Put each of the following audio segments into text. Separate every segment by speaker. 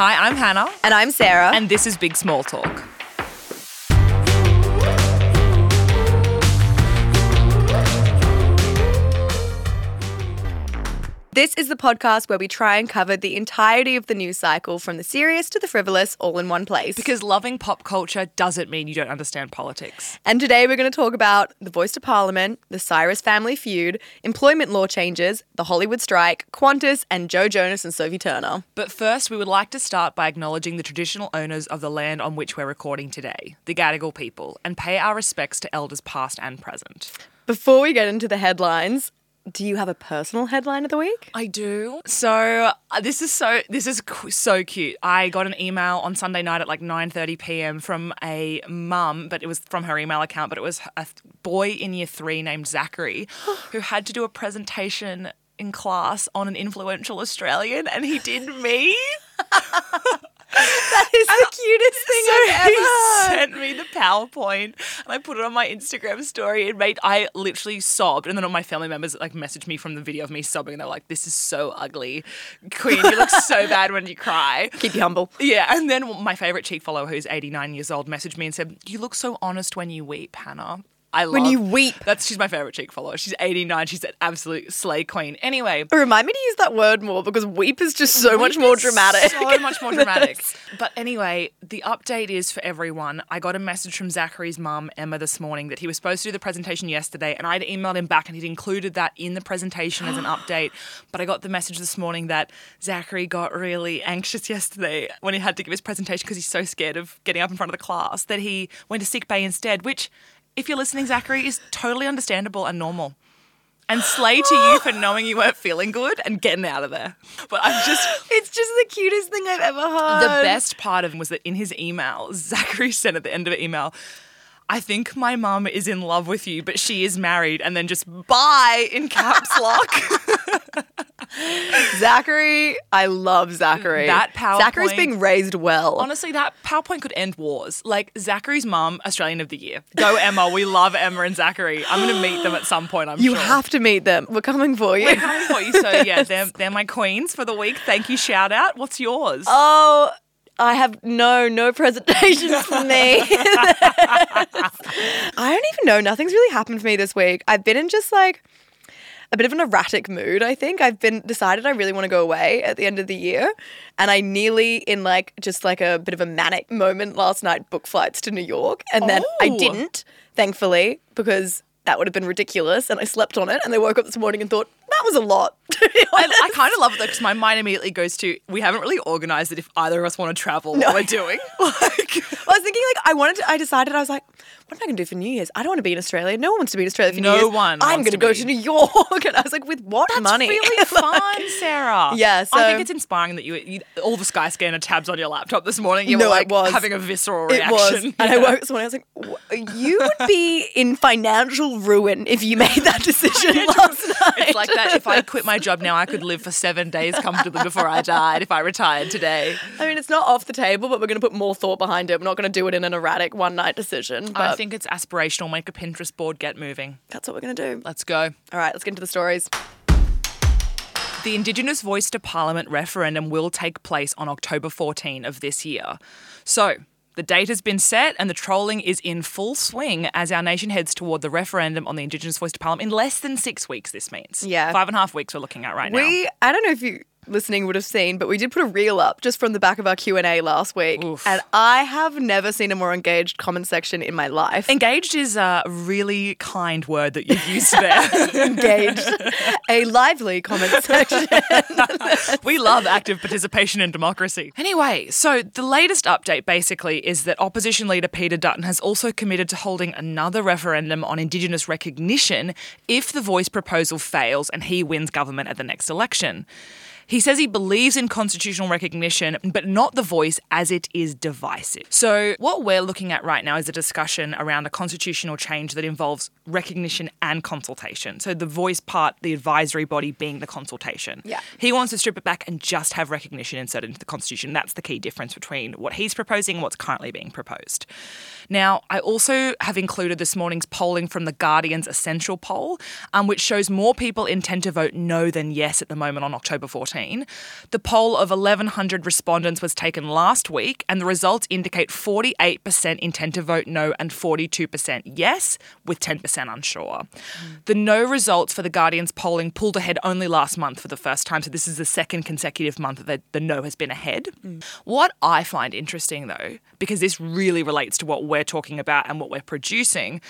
Speaker 1: Hi, I'm Hannah,
Speaker 2: And I'm Sarah.
Speaker 1: and this is Big Small Talk.
Speaker 2: This is the podcast where we try and cover the entirety of the news cycle from the serious to the frivolous all in one place.
Speaker 1: Because loving pop culture doesn't mean you don't understand politics.
Speaker 2: and today we're going to talk about the voice to parliament, the Cyrus family feud, employment law changes, the Hollywood strike, Qantas, and Joe Jonas and Sophie Turner.
Speaker 1: But first, we would like to start by acknowledging the traditional owners of the land on which we're recording today, the Gadigal people, and pay our respects to elders past and present.
Speaker 2: Before we get into the headlines, do you have a personal headline of the week?
Speaker 1: I do. So uh, this is so this is cu- so cute. I got an email on Sunday night at like 9:30 p.m. from a mum, but it was from her email account, but it was a boy in year 3 named Zachary who had to do a presentation in class on an influential Australian and he did me.
Speaker 2: That is the cutest thing
Speaker 1: So
Speaker 2: I've ever
Speaker 1: he sent me the PowerPoint and I put it on my Instagram story. It made I literally sobbed, and then all my family members like messaged me from the video of me sobbing. And they're like, "This is so ugly, Queen. You look so bad when you cry."
Speaker 2: Keep you humble.
Speaker 1: Yeah, and then my favorite cheek follower, who's 89 years old, messaged me and said, "You look so honest when you weep, Hannah." I love
Speaker 2: When you weep.
Speaker 1: That's she's my favorite cheek follower. She's 89. She's an absolute slay queen. Anyway,
Speaker 2: Remind me to use that word more because weep is just so much more dramatic.
Speaker 1: So much more dramatic. but anyway, the update is for everyone. I got a message from Zachary's mum, Emma, this morning that he was supposed to do the presentation yesterday, and I'd emailed him back and he'd included that in the presentation as an update. But I got the message this morning that Zachary got really anxious yesterday when he had to give his presentation because he's so scared of getting up in front of the class that he went to sick bay instead, which, if you're listening, Zachary, is totally understandable and normal. And slay to you for knowing you weren't feeling good and getting out of there. But I'm just
Speaker 2: It's just the cutest thing I've ever heard.
Speaker 1: the best part of him was that in his email, Zachary sent at the end of the email, I think my mum is in love with you, but she is married, and then just bye in caps lock.
Speaker 2: Zachary, I love Zachary.
Speaker 1: That PowerPoint-
Speaker 2: Zachary's being raised well.
Speaker 1: Honestly, that PowerPoint could end wars. Like Zachary's mum, Australian of the Year. Go Emma. We love Emma and Zachary. I'm gonna meet them at some point. I'm
Speaker 2: you
Speaker 1: sure.
Speaker 2: have to meet them. We're coming for you.
Speaker 1: We're coming for you. So yeah, they're, they're my queens for the week. Thank you. Shout out. What's yours?
Speaker 2: oh, I have no no presentations for me. I don't even know. Nothing's really happened for me this week. I've been in just like a bit of an erratic mood, I think. I've been decided I really want to go away at the end of the year. And I nearly in like just like a bit of a manic moment last night booked flights to New York. And then I
Speaker 1: Oh.
Speaker 2: didn't, thankfully, because that would have been ridiculous. And I slept on it and I woke up this morning and thought, that was a lot.
Speaker 1: I. I kind of love it though because my mind immediately goes to we haven't really organized it if either of us want to travel what we're doing. Like,
Speaker 2: I was thinking like I wanted to I decided I was like, what am I gonna do for New Year's? I don't want to be in Australia. No one wants to be in Australia for
Speaker 1: No
Speaker 2: New Year's.
Speaker 1: No one
Speaker 2: I'm
Speaker 1: wants
Speaker 2: gonna go
Speaker 1: be.
Speaker 2: to New York. And I was like, with what money?
Speaker 1: that's
Speaker 2: money?
Speaker 1: really fun, Sarah.
Speaker 2: Yeah,
Speaker 1: I think it's inspiring that you, you all the Skyscanner tabs on your laptop this morning. You
Speaker 2: No,
Speaker 1: were
Speaker 2: it
Speaker 1: like
Speaker 2: was.
Speaker 1: having a visceral
Speaker 2: It
Speaker 1: reaction.
Speaker 2: was. And I
Speaker 1: Yeah.
Speaker 2: woke up this morning, I was like, you would be in financial ruin if you made that decision last night.
Speaker 1: It's like that. If I quit my job now, I could live for seven days comfortably before I died. If I retired today,
Speaker 2: I mean, it's not off the table, but we're going to put more thought behind it. We're not going to do it in an erratic one night decision. But
Speaker 1: I think it's aspirational. Make a Pinterest board, get moving.
Speaker 2: that's what we're going to do.
Speaker 1: Let's go.
Speaker 2: All right, let's get into the stories.
Speaker 1: The Indigenous Voice to Parliament referendum will take place on October 14 of this year. So, the date has been set and the trolling is in full swing as our nation heads toward the referendum on the Indigenous Voice to Parliament in less than six weeks, this means.
Speaker 2: Yeah.
Speaker 1: Five and a half weeks we're looking at right now.
Speaker 2: We, I don't know if you listening would have seen, but we did put a reel up just from the back of our Q and A last week,
Speaker 1: Oof.
Speaker 2: and I have never seen a more engaged comment section in my life.
Speaker 1: Engaged is a really kind word that you've used there.
Speaker 2: engaged, a lively comment section.
Speaker 1: we love active participation in democracy. Anyway, so the latest update basically is that opposition leader Peter Dutton has also committed to holding another referendum on Indigenous recognition if the voice proposal fails and he wins government at the next election. He says he believes in constitutional recognition, but not the voice as it is divisive. So, what we're looking at right now is a discussion around a constitutional change that involves recognition and consultation. So, the voice part, the advisory body being the consultation.
Speaker 2: Yeah.
Speaker 1: He wants to strip it back and just have recognition inserted into the Constitution. That's the key difference between what he's proposing and what's currently being proposed. Now, I also have included this morning's polling from the Guardian's Essential poll, um, which shows more people intend to vote no than yes at the moment on October 14. 2014. The poll of 1,100 respondents was taken last week, and the results indicate 48% intend to vote no and 42% yes, with 10% unsure. The no results for the Guardian's polling pulled ahead only last month for the first time, so this is the second consecutive month that the no has been ahead. What I find interesting, though, because this really relates to what we're talking about and what we're producing,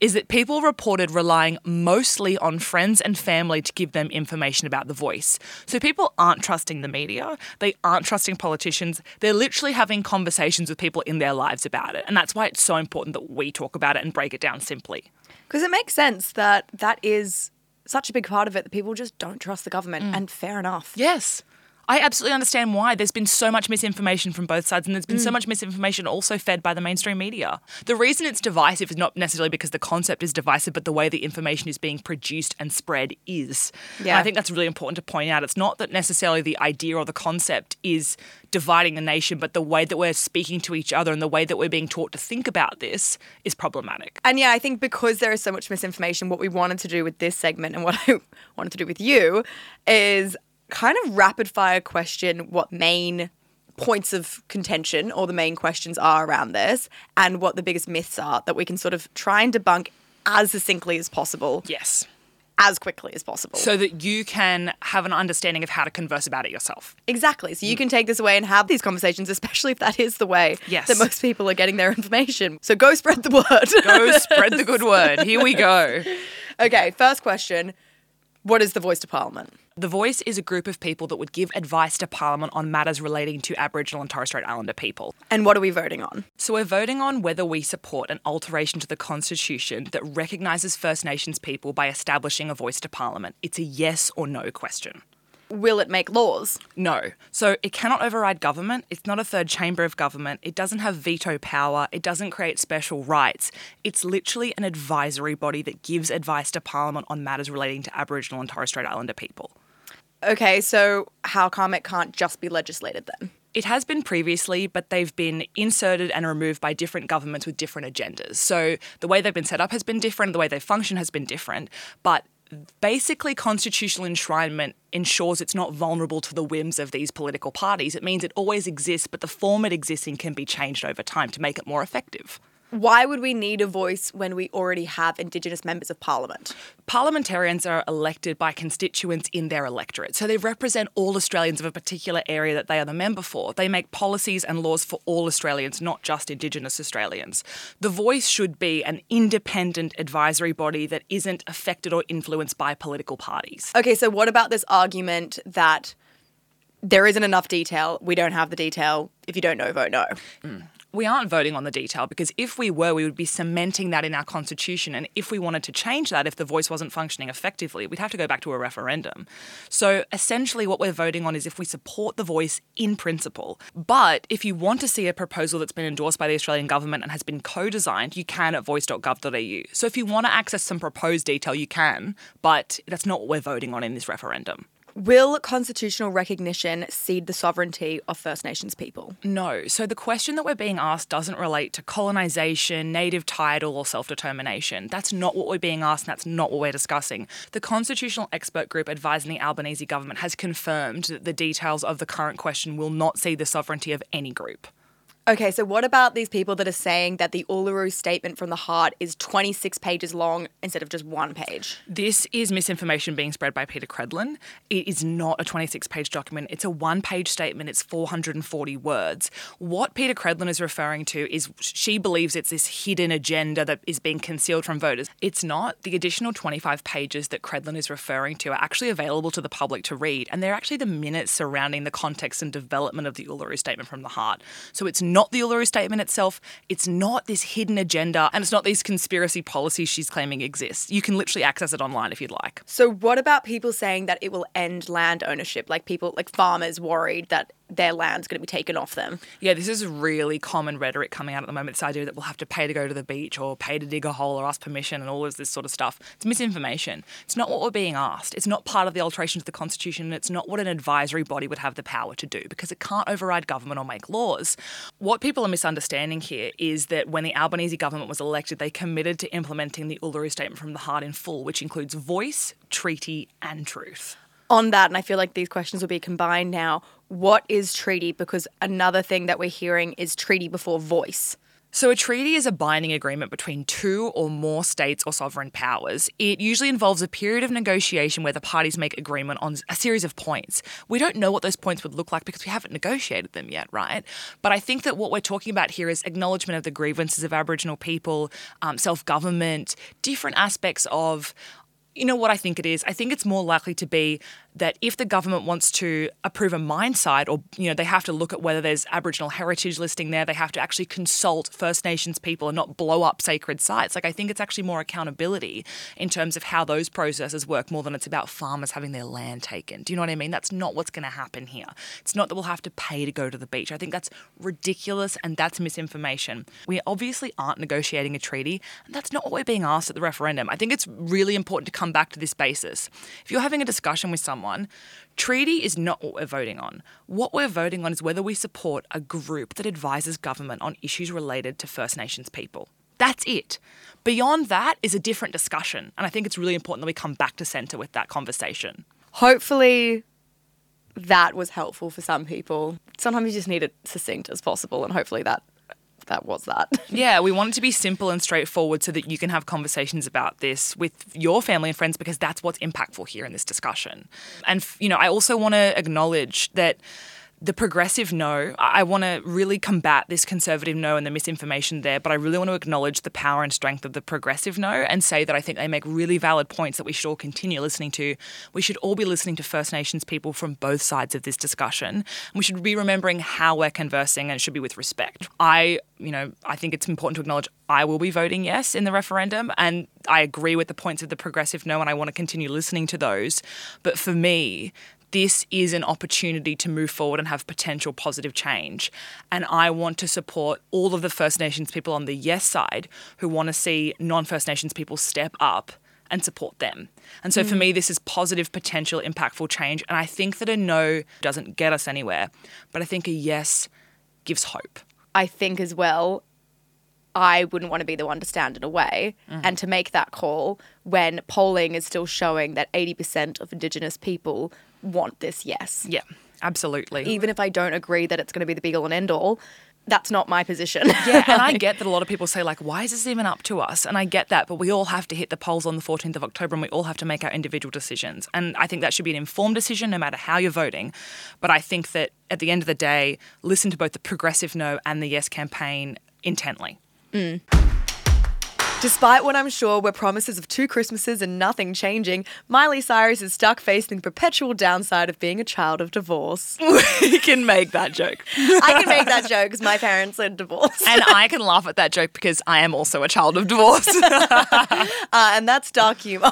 Speaker 1: is that people reported relying mostly on friends and family to give them information about the voice. So people aren't trusting the media, they aren't trusting politicians, they're literally having conversations with people in their lives about it. And that's why it's so important that we talk about it and break it down simply.
Speaker 2: Because it makes sense that that is such a big part of it that people just don't trust the government, mm. and fair enough.
Speaker 1: Yes. I absolutely understand why. There's been so much misinformation from both sides, and there's been so mm. much misinformation also fed by the mainstream media. The reason it's divisive is not necessarily because the concept is divisive, but the way the information is being produced and spread is. And
Speaker 2: Yeah.
Speaker 1: I think that's really important to point out. It's not that necessarily the idea or the concept is dividing the nation, but the way that we're speaking to each other and the way that we're being taught to think about this is problematic.
Speaker 2: And yeah, I think because there is so much misinformation, what we wanted to do with this segment and what I wanted to do with you is kind of rapid fire question what main points of contention or the main questions are around this and what the biggest myths are that we can sort of try and debunk as succinctly as possible,
Speaker 1: Yes.
Speaker 2: as quickly as possible.
Speaker 1: So that you can have an understanding of how to converse about it yourself.
Speaker 2: Exactly. So you mm. can take this away and have these conversations, especially if that is the way
Speaker 1: Yes.
Speaker 2: that most people are getting their information. So go spread the word.
Speaker 1: Go spread the good word. Here we go.
Speaker 2: okay, first question. What is the voice to parliament?
Speaker 1: The Voice is a group of people that would give advice to Parliament on matters relating to Aboriginal and Torres Strait Islander people.
Speaker 2: And what are we voting on?
Speaker 1: So we're voting on whether we support an alteration to the Constitution that recognises First Nations people by establishing a voice to Parliament. It's a yes or no question.
Speaker 2: Will it make laws?
Speaker 1: No. So it cannot override government. It's not a third chamber of government. It doesn't have veto power. It doesn't create special rights. It's literally an advisory body that gives advice to Parliament on matters relating to Aboriginal and Torres Strait Islander people.
Speaker 2: Okay, so how come it can't just be legislated then?
Speaker 1: It has been previously, but they've been inserted and removed by different governments with different agendas. So the way they've been set up has been different, the way they function has been different, but basically constitutional enshrinement ensures it's not vulnerable to the whims of these political parties. It means it always exists, but the form it exists in can be changed over time to make it more effective.
Speaker 2: Why would we need a voice when we already have Indigenous members of Parliament?
Speaker 1: Parliamentarians are elected by constituents in their electorate. So they represent all Australians of a particular area that they are the member for. They make policies and laws for all Australians, not just Indigenous Australians. The voice should be an independent advisory body that isn't affected or influenced by political parties.
Speaker 2: Okay, so what about this argument that there isn't enough detail, we don't have the detail, if you don't know, vote no? Mm.
Speaker 1: We aren't voting on the detail because if we were, we would be cementing that in our constitution. And if we wanted to change that, if the voice wasn't functioning effectively, we'd have to go back to a referendum. So essentially, what we're voting on is if we support the voice in principle. But if you want to see a proposal that's been endorsed by the Australian government and has been co designed, you can at voice.gov.au. So if you want to access some proposed detail, you can, but that's not what we're voting on in this referendum.
Speaker 2: Will constitutional recognition cede the sovereignty of First Nations people?
Speaker 1: No. So the question that we're being asked doesn't relate to colonisation, native title, or self determination. That's not what we're being asked, and that's not what we're discussing. The constitutional expert group advising the Albanese government has confirmed that the details of the current question will not see the sovereignty of any group.
Speaker 2: Okay, so what about these people that are saying that the Uluru Statement from the Heart is 26 pages long instead of just one page?
Speaker 1: This is misinformation being spread by Peta Credlin. It is not a 26 page document, it's a one page statement, it's 440 words. What Peta Credlin is referring to is she believes it's this hidden agenda that is being concealed from voters. It's not. The additional 25 pages that Credlin is referring to are actually available to the public to read, and they're actually the minutes surrounding the context and development of the Uluru Statement from the Heart. So it's not the Uluru Statement itself, it's not this hidden agenda, and it's not these conspiracy policies she's claiming exist. You can literally access it online if you'd like.
Speaker 2: So, what about people saying that it will end land ownership? Like people, like farmers worried that their land's going to be taken off them.
Speaker 1: Yeah, this is really common rhetoric coming out at the moment. This idea that we'll have to pay to go to the beach or pay to dig a hole or ask permission and all of this sort of stuff. It's misinformation. It's not what we're being asked. It's not part of the alteration to the Constitution. And it's not what an advisory body would have the power to do because it can't override government or make laws. What people are misunderstanding here is that when the Albanese government was elected, they committed to implementing the Uluru Statement from the Heart in full, which includes voice, treaty, and truth.
Speaker 2: On that, and I feel like these questions will be combined now. What is treaty? Because another thing that we're hearing is treaty before voice.
Speaker 1: So, a treaty is a binding agreement between two or more states or sovereign powers. It usually involves a period of negotiation where the parties make agreement on a series of points. We don't know what those points would look like because we haven't negotiated them yet, right? But I think that what we're talking about here is acknowledgement of the grievances of Aboriginal people, um, self government, different aspects of you know what I think it is? I think it's more likely to be that if the government wants to approve a mine site or you know they have to look at whether there's aboriginal heritage listing there they have to actually consult first nations people and not blow up sacred sites. Like i think it's actually more accountability in terms of how those processes work more than it's about farmers having their land taken. Do you know what i mean? That's not what's going to happen here. It's not that we'll have to pay to go to the beach. I think that's ridiculous and that's misinformation. We obviously aren't negotiating a treaty and that's not what we're being asked at the referendum. I think it's really important to come back to this basis. If you're having a discussion with someone someone, treaty is not what we're voting on. What we're voting on is whether we support a group that advises government on issues related to First Nations people. That's it. Beyond that is a different discussion. And I think it's really important that we come back to centre with that conversation.
Speaker 2: Hopefully, that was helpful for some people. Sometimes you just need it succinct as possible, and hopefully that that was that.
Speaker 1: yeah, we want it to be simple and straightforward so that you can have conversations about this with your family and friends because that's what's impactful here in this discussion. And, you know, I also want to acknowledge that the progressive no, I want to really combat this conservative no and the misinformation there, but I really want to acknowledge the power and strength of the progressive no and say that I think they make really valid points that we should all continue listening to. We should all be listening to First Nations people from both sides of this discussion. And we should be remembering how we're conversing and it should be with respect. I, you know, I think it's important to acknowledge I will be voting yes in the referendum and I agree with the points of the progressive no and I want to continue listening to those. But for me, this is an opportunity to move forward and have potential positive change. And I want to support all of the First Nations people on the yes side who want to see non First Nations people step up and support them. And so mm. for me, this is positive, potential, impactful change. And I think that a no doesn't get us anywhere, but I think a yes gives hope.
Speaker 2: I think as well, I wouldn't want to be the one to stand in a way mm-hmm. and to make that call when polling is still showing that 80% of Indigenous people want this yes.
Speaker 1: Yeah, absolutely.
Speaker 2: Even if I don't agree that it's going to be the be all and end all, that's not my position.
Speaker 1: yeah, and I get that a lot of people say, like, why is this even up to us? And I get that, but we all have to hit the polls on the 14th of October and we all have to make our individual decisions. And I think that should be an informed decision no matter how you're voting. But I think that at the end of the day, listen to both the progressive no and the yes campaign intently.
Speaker 2: Mm. Despite what I'm sure were promises of two Christmases and nothing changing, Miley Cyrus is stuck facing the perpetual downside of being a child of divorce.
Speaker 1: we can make that joke.
Speaker 2: I can make that joke because my parents are divorced.
Speaker 1: and I can laugh at that joke because I am also a child of divorce.
Speaker 2: uh, and that's dark humor.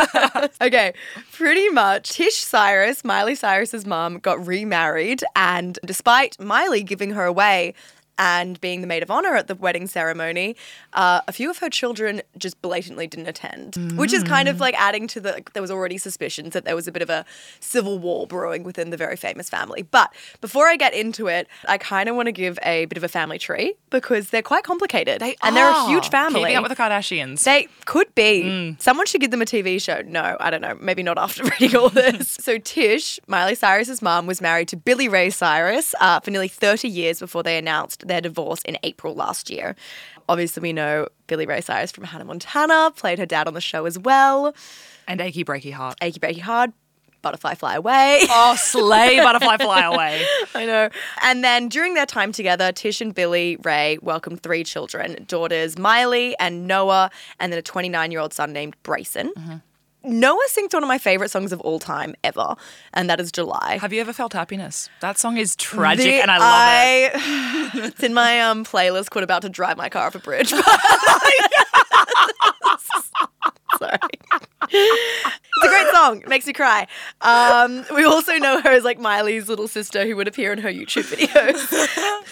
Speaker 2: okay, pretty much. Tish Cyrus, Miley Cyrus's mom, got remarried, and despite Miley giving her away, and being the maid of honor at the wedding ceremony, uh, a few of her children just blatantly didn't attend, mm. which is kind of like adding to the. There was already suspicions that there was a bit of a civil war brewing within the very famous family. But before I get into it, I kind of want to give a bit of a family tree because they're quite complicated
Speaker 1: they
Speaker 2: and they're a huge family.
Speaker 1: Keeping up with the Kardashians.
Speaker 2: They could be. Mm. Someone should give them a TV show. No, I don't know. Maybe not after reading all this. so Tish, Miley Cyrus's mom, was married to Billy Ray Cyrus uh, for nearly 30 years before they announced their divorce in April last year. Obviously, we know Billy Ray Cyrus from Hannah Montana, played her dad on the show as well.
Speaker 1: And Achy Breaky Heart.
Speaker 2: Achy Breaky Heart, Butterfly Fly Away.
Speaker 1: Oh, slay Butterfly Fly Away.
Speaker 2: I know. And then during their time together, Tish and Billy Ray welcomed three children daughters Miley and Noah, and then a 29 year old son named Braison. Mm-hmm. Noah sings one of my favorite songs of all time ever, and that is July.
Speaker 1: Have you ever felt happiness? That song is tragic, the, and I love I,
Speaker 2: it. it's in my um, playlist called "About to Drive My Car Off a Bridge." Sorry. It's a great song. It makes me cry. Um, we also know her as like Miley's little sister who would appear in her YouTube videos.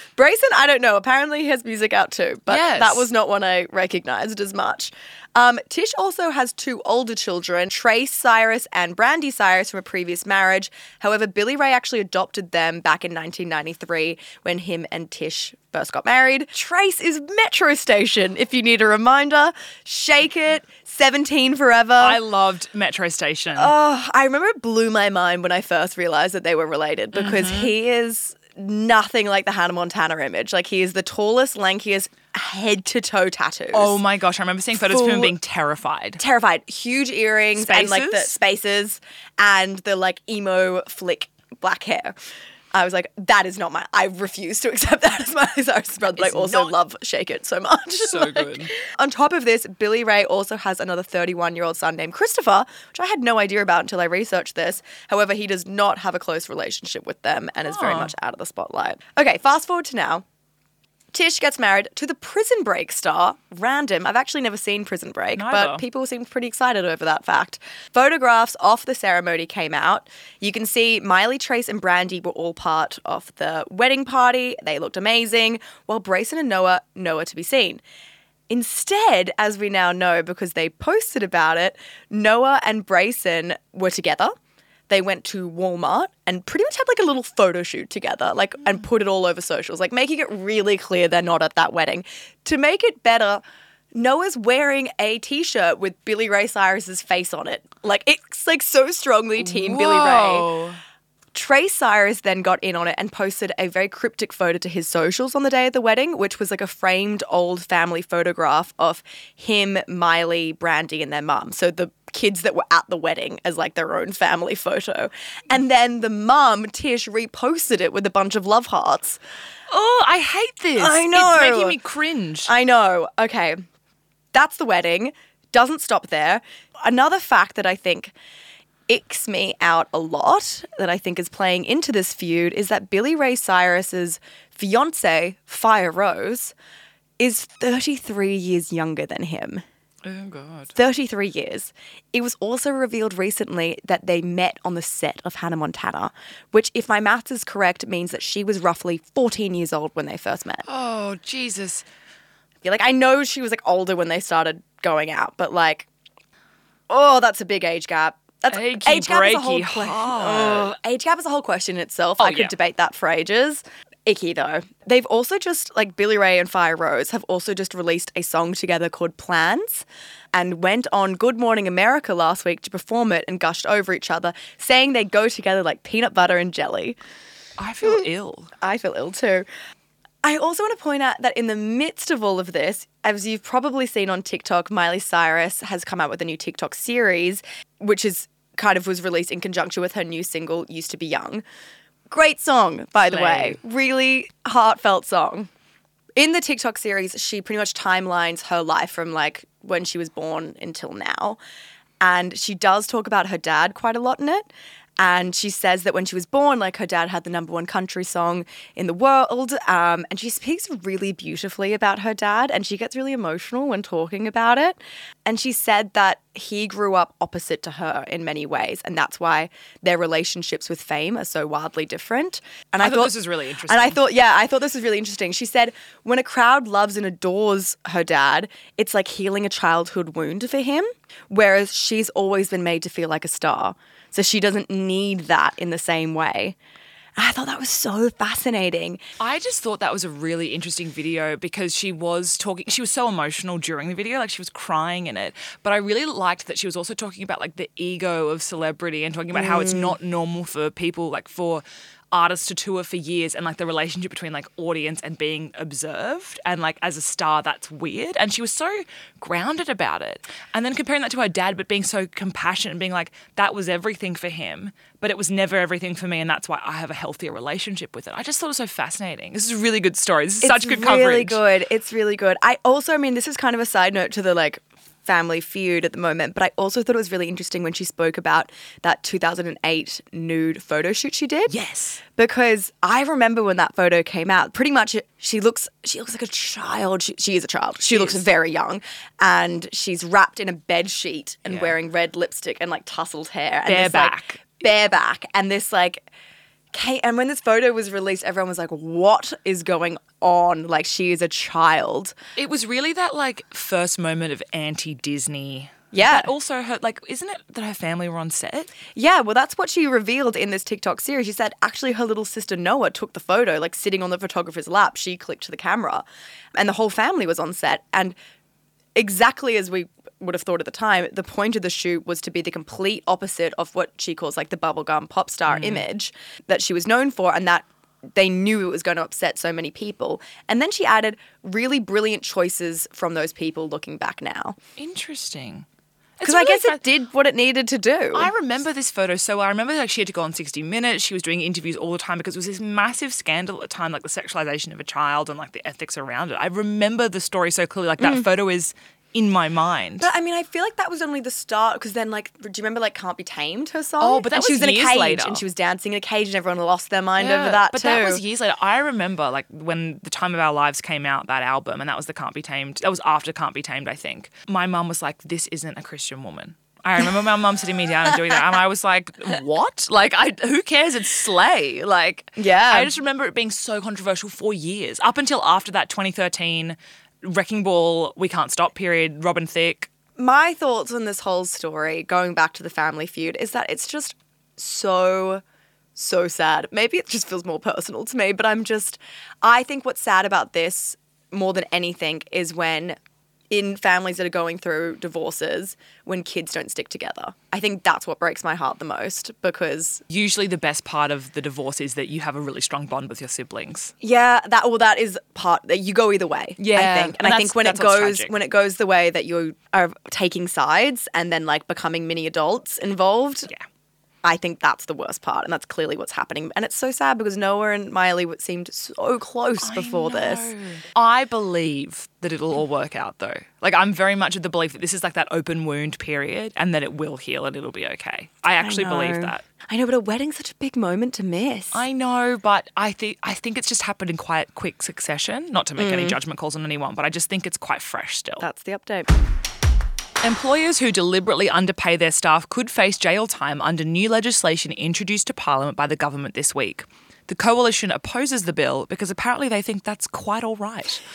Speaker 2: Braison, I don't know. Apparently he has music out too, but yes. that was not one I recognized as much. Um, Tish also has two older children, Trace Cyrus and Brandy Cyrus from a previous marriage. However, Billy Ray actually adopted them back in 1993 when him and Tish first got married. Trace is Metro Station, if you need a reminder. Shake It, 17 Forever.
Speaker 1: I loved Metro station.
Speaker 2: Oh, I remember it blew my mind when I first realized that they were related because
Speaker 1: Mm-hmm.
Speaker 2: he is nothing like the Hannah Montana image. Like he is the tallest, lankiest, head to toe tattoos.
Speaker 1: oh my gosh, I remember seeing photos of him being terrified.
Speaker 2: terrified. Huge earrings and like the
Speaker 1: Spaces?
Speaker 2: spaces and the like emo flick black hair. I was like, that is not my. I refuse to accept that as my Cyrus's brother. But I also
Speaker 1: not-
Speaker 2: love Shake It so much.
Speaker 1: So
Speaker 2: Like,
Speaker 1: good.
Speaker 2: On top of this, Billy Ray also has another 31 year old son named Christopher, which I had no idea about until I researched this. However, he does not have a close relationship with them and is very
Speaker 1: Oh.
Speaker 2: much out of the spotlight. Okay, fast forward to now. Tish gets married to the Prison Break star, Random. I've actually never seen Prison Break,
Speaker 1: Neither.
Speaker 2: but people seemed pretty excited over that fact. Photographs of the ceremony came out. You can see Miley, Trace, and Brandy were all part of the wedding party. They looked amazing, while Braison and Noah nowhere to be seen. Instead, as we now know because they posted about it, Noah and Braison were together. They went to Walmart and pretty much had like a little photo shoot together, like and mm. put it all over socials, like making it really clear they're not at that wedding. To make it better, Noah's wearing a t-shirt with Billy Ray Cyrus's face on it. Like it's like so strongly team Billy Ray. Trace Cyrus then got in on it and posted a very cryptic photo to his socials on the day of the wedding, which was like a framed old family photograph of him, Miley, Brandy, and their mum. So the kids that were at the wedding as like their own family photo. And then the mum, Tish, reposted it with a bunch of love hearts.
Speaker 1: Oh, I hate this.
Speaker 2: I know.
Speaker 1: It's making me cringe.
Speaker 2: I know. Okay. That's the wedding. Doesn't stop there. Another fact that I think icks me out a lot that I think is playing into this feud is that Billy Ray Cyrus's fiance, Firerose, is 33 years younger than him.
Speaker 1: oh god.
Speaker 2: 33 years. It was also revealed recently that they met on the set of Hannah Montana, which, if my maths is correct, means that she was roughly 14 years old when they first met.
Speaker 1: Oh Jesus.
Speaker 2: Yeah, like I know she was like older when they started going out, but like, oh, that's a big age gap. That's
Speaker 1: Achy,
Speaker 2: age gap is a whole
Speaker 1: breaky
Speaker 2: que-
Speaker 1: heart.
Speaker 2: Oh, age gap is a whole question in itself.
Speaker 1: Oh,
Speaker 2: I could
Speaker 1: yeah.
Speaker 2: debate that for ages. Icky though. They've also just like Billy Ray and Firerose have also just released a song together called Plans and went on Good Morning America last week to perform it and gushed over each other, saying they go together like peanut butter and jelly.
Speaker 1: I feel hmm. ill.
Speaker 2: I feel ill too. I also want to point out that in the midst of all of this, as you've probably seen on TikTok, Miley Cyrus has come out with a new TikTok series, which is kind of was released in conjunction with her new single, Used to Be Young. Great song, by the way. Really heartfelt song. In the TikTok series, she pretty much timelines her life from like when she was born until now. And she does talk about her dad quite a lot in it. And she says that when she was born, like her dad had the number one country song in the world. Um, and she speaks really beautifully about her dad. And she gets really emotional when talking about it. And she said that he grew up opposite to her in many ways. And that's why their relationships with fame are so wildly different. And I,
Speaker 1: thought this was really interesting.
Speaker 2: And I thought, yeah, I thought this was really interesting. She said, when a crowd loves and adores her dad, it's like healing a childhood wound for him, whereas she's always been made to feel like a star. So she doesn't need that in the same way. I thought that was so fascinating.
Speaker 1: I just thought that was a really interesting video because she was talking, she was so emotional during the video, like she was crying in it. But I really liked that she was also talking about like the ego of celebrity and talking about how it's mm. not normal for people, like for artists to tour for years and like the relationship between like audience and being observed and like as a star that's weird and she was so grounded about it and then comparing that to her dad but being so compassionate and being like that was everything for him but it was never everything for me and that's why I have a healthier relationship with it I just thought it was so fascinating this is a really good story this is such good coverage.
Speaker 2: it's
Speaker 1: coverage
Speaker 2: really good. It's really good. I also, I mean, this is kind of a side note to the like family feud at the moment, but I also thought it was really interesting when she spoke about that 2008 nude photo shoot she did.
Speaker 1: yes
Speaker 2: because I remember when that photo came out. Pretty much, she looks she looks like a child. She, she is a child. She, looks
Speaker 1: is.
Speaker 2: very young, and she's wrapped in a bed sheet and
Speaker 1: Yeah.
Speaker 2: wearing red lipstick and like tousled hair, and
Speaker 1: Bareback.
Speaker 2: like, bareback, and this like. Kate, and when this photo was released, everyone was like, "What is going on?" Like she is a child.
Speaker 1: it was really that like first moment of anti-Disney
Speaker 2: Yeah.
Speaker 1: but also her like isn't it that her family were on set
Speaker 2: Yeah, well, that's what she revealed in this TikTok series. She said actually her little sister Noah took the photo, like sitting on the photographer's lap. She clicked the camera, and the whole family was on set. And exactly as we would have thought at the time, the point of the shoot was to be the complete opposite of what she calls like the bubblegum pop star mm. image that she was known for, and that they knew it was going to upset so many people. And then she added really brilliant choices from those people looking back now.
Speaker 1: Interesting.
Speaker 2: Because I guess it did what it needed to do.
Speaker 1: I remember this photo so well. I remember like she had to go on 60 Minutes. She was doing interviews all the time because it was this massive scandal at the time, like the sexualization of a child and like the ethics around it. I remember the story so clearly. Like that mm. photo is in my mind.
Speaker 2: But I mean, I feel like that was only the start because then, like, do you remember like "Can't Be Tamed"? Her song.
Speaker 1: Oh, but that
Speaker 2: and she
Speaker 1: was
Speaker 2: was in a cage
Speaker 1: later.
Speaker 2: and she was dancing in a cage, and everyone lost their mind
Speaker 1: Yeah,
Speaker 2: over that
Speaker 1: but
Speaker 2: too.
Speaker 1: that was years later. I remember like when the time of our lives came out, that album, and that was the Can't Be Tamed. That was after Can't Be Tamed, I think. My mum was like, "This isn't a Christian woman." I remember my mum sitting me down and doing that, and I was like, "What? Like, I who cares? It's Slay." Like,
Speaker 2: Yeah.
Speaker 1: I just remember it being so controversial for years, up until after that 2013 Wrecking Ball, We Can't Stop period. Robin Thicke.
Speaker 2: My thoughts on this whole story, going back to the family feud, is that it's just so so sad. Maybe it just feels more personal to me, but I'm just I think what's sad about this more than anything is when in families that are going through divorces when kids don't stick together. I think that's what breaks my heart the most because
Speaker 1: Usually, the best part of the divorce is that you have a really strong bond with your siblings.
Speaker 2: Yeah, that well, that is part that you go either way.
Speaker 1: Yeah,
Speaker 2: I think, and,
Speaker 1: and
Speaker 2: I think when it goes
Speaker 1: tragic.
Speaker 2: when it goes the way that you are taking sides and then like becoming mini adults involved.
Speaker 1: Yeah.
Speaker 2: I think that's the worst part, and that's clearly what's happening. And it's so sad because Noah and Miley seemed so close before this.
Speaker 1: I believe that it'll all work out though. Like I'm very much of the belief that this is like that open wound period and that it will heal and it'll be okay. I actually believe that.
Speaker 2: I know, but a wedding's such a big moment to miss.
Speaker 1: I know, but I think I think it's just happened in quite quick succession. Not to make any mm. judgment calls on anyone, but I just think it's quite fresh still.
Speaker 2: that's the update.
Speaker 1: Employers who deliberately underpay their staff could face jail time under new legislation introduced to Parliament by the government this week. The coalition opposes the bill because apparently they think that's quite all right.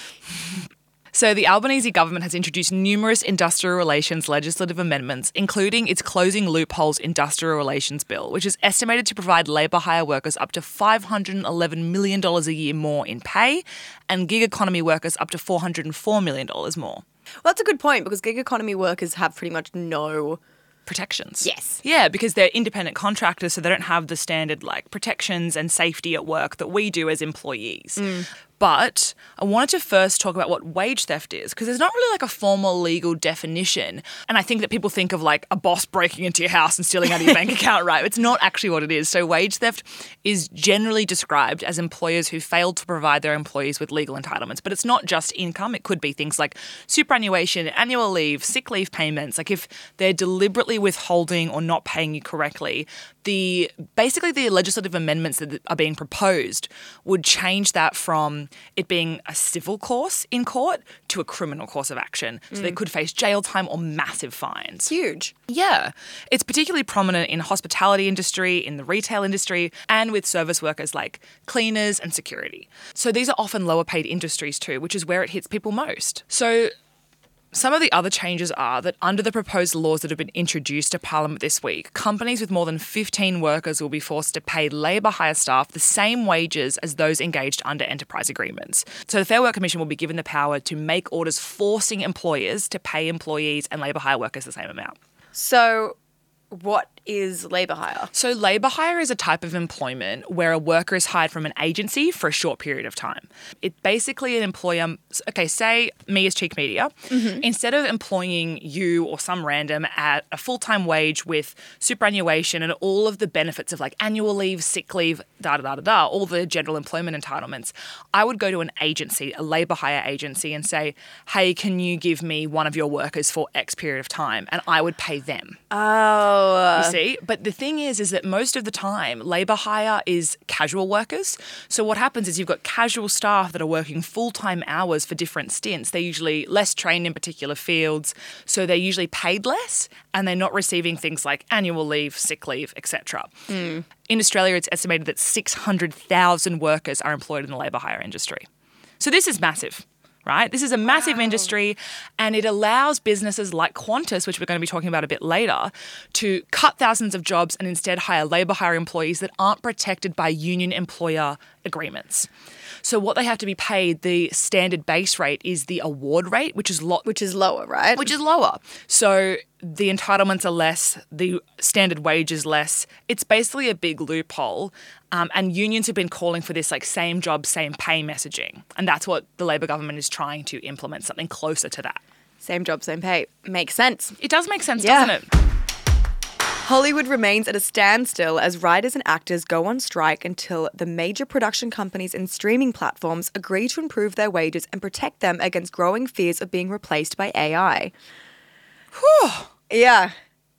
Speaker 1: So, the Albanese government has introduced numerous industrial relations legislative amendments, including its Closing Loopholes Industrial Relations Bill, which is estimated to provide labour hire workers up to $511 million a year more in pay and gig economy workers up to $404 million more.
Speaker 2: Well, that's a good point because gig economy workers have pretty much no.
Speaker 1: protections.
Speaker 2: Yes.
Speaker 1: Yeah, because they're independent contractors, so they don't have the standard like protections and safety at work that we do as employees. Mm. But I wanted to first talk about what wage theft is because there's not really like a formal legal definition. And I think that people think of like a boss breaking into your house and stealing out of your bank account, right? It's not actually what it is. So, wage theft is generally described as employers who fail to provide their employees with legal entitlements. But it's not just income, it could be things like superannuation, annual leave, sick leave payments. Like if they're deliberately withholding or not paying you correctly, the basically the legislative amendments that are being proposed would change that from it being a civil course in court to a criminal course of action. So they mm. could face jail time or massive fines.
Speaker 2: Huge.
Speaker 1: Yeah. It's particularly prominent in hospitality industry, in the retail industry, and with service workers like cleaners and security. So these are often lower paid industries too, which is where it hits people most. So some of the other changes are that under the proposed laws that have been introduced to Parliament this week, companies with more than 15 workers will be forced to pay labour hire staff the same wages as those engaged under enterprise agreements. So the Fair Work Commission will be given the power to make orders forcing employers to pay employees and labour hire workers the same amount.
Speaker 2: So, what is labour hire?
Speaker 1: So, labour hire is a type of employment where a worker is hired from an agency for a short period of time. It basically an employer, okay, say me as Cheek Media, mm-hmm. instead of employing you or some random at a full time wage with superannuation and all of the benefits of like annual leave, sick leave, da da da da da, all the general employment entitlements, I would go to an agency, a labour hire agency, and say, hey, can you give me one of your workers for X period of time? And I would pay them.
Speaker 2: Oh,
Speaker 1: see, but the thing is, is that most of the time, labour hire is casual workers. So what happens is you've got casual staff that are working full time hours for different stints. They're usually less trained in particular fields, so they're usually paid less, and they're not receiving things like annual leave, sick leave, etc. Hmm. In Australia, it's estimated that six hundred thousand workers are employed in the labour hire industry. So this is massive. Right? This is a massive industry and it allows businesses like Qantas, which we're going to be talking about a bit later, to cut thousands of jobs and instead hire labor hire employees that aren't protected by union employer agreements. So what they have to be paid, the standard base rate is the award rate, which is lot
Speaker 2: Which is lower, right?
Speaker 1: which is lower. So the entitlements are less, the standard wage is less. It's basically a big loophole. Um, and unions have been calling for this like same job, same pay messaging. And that's what the Labor government is trying to implement, something closer to that.
Speaker 2: same job, same pay. Makes sense.
Speaker 1: It does make sense,
Speaker 2: Yeah.
Speaker 1: doesn't it?
Speaker 2: Hollywood remains at a standstill as writers and actors go on strike until the major production companies and streaming platforms agree to improve their wages and protect them against growing fears of being replaced by AI. Whew. Yeah.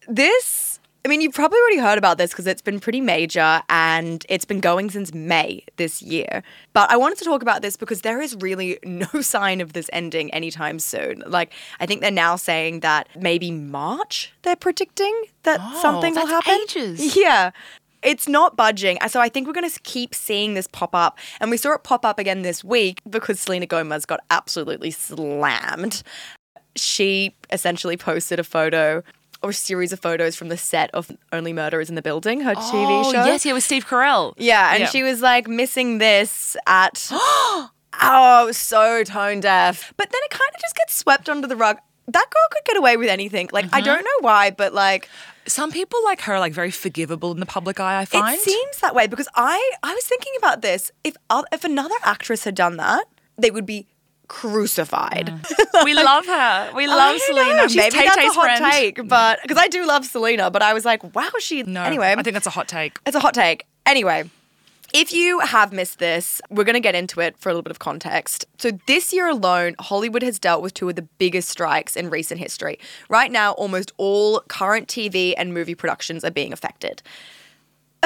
Speaker 2: This, I mean, you've probably already heard about this because it's been pretty major and it's been going since May this year. But I wanted to talk about this because there is really no sign of this ending anytime soon. Like, I think they're now saying that maybe March they're predicting that
Speaker 1: Oh,
Speaker 2: something will happen.
Speaker 1: ages.
Speaker 2: Yeah. It's not budging. So I think we're going to keep seeing this pop up. And we saw it pop up again this week because Selena Gomez got absolutely slammed. She essentially posted a photo or a series of photos from the set of Only Murderers in the Building, her TV
Speaker 1: oh,
Speaker 2: show.
Speaker 1: yes, yeah, with Steve Carell.
Speaker 2: Yeah, and
Speaker 1: Yeah.
Speaker 2: she was like missing this at. Oh, oh, so tone deaf. But then it kind of just gets swept under the rug. That girl could get away with anything. Like, I mm-hmm. don't know why, but like.
Speaker 1: Some people like her are like very forgivable in the public eye, I find.
Speaker 2: It seems that way because I I was thinking about this. If if another actress had done that, they would be crucified. Mm.
Speaker 1: we love her. We love Selena.
Speaker 2: know,
Speaker 1: She's
Speaker 2: Maybe
Speaker 1: Tay
Speaker 2: that's a hot
Speaker 1: friend.
Speaker 2: take, mm. but because I do love Selena, but I was like, wow, she.
Speaker 1: No,
Speaker 2: anyway,
Speaker 1: I think that's a hot take.
Speaker 2: it's a hot take. Anyway, if you have missed this, we're going to get into it for a little bit of context. So, this year alone, Hollywood has dealt with two of the biggest strikes in recent history. Right now, almost all current TV and movie productions are being affected.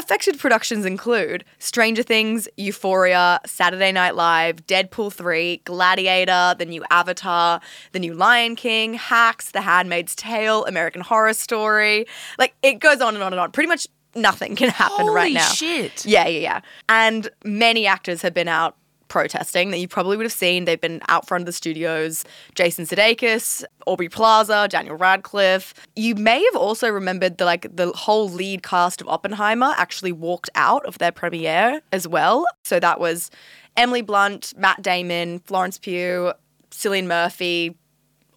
Speaker 2: Affected productions include Stranger Things, Euphoria, Saturday Night Live, Deadpool 3, Gladiator, the new Avatar, the new Lion King, Hacks, The Handmaid's Tale, American Horror Story. Like it goes on and on and on. Pretty much nothing can happen right
Speaker 1: Holy
Speaker 2: now.
Speaker 1: shit.
Speaker 2: Yeah, yeah, yeah. And many actors have been out protesting that you probably would have seen. They've been out front of the studios. Jason Sudeikis, Aubrey Plaza, Daniel Radcliffe. You may have also remembered the like the whole lead cast of Oppenheimer actually walked out of their premiere as well. So that was Emily Blunt, Matt Damon, Florence Pugh, Cillian Murphy,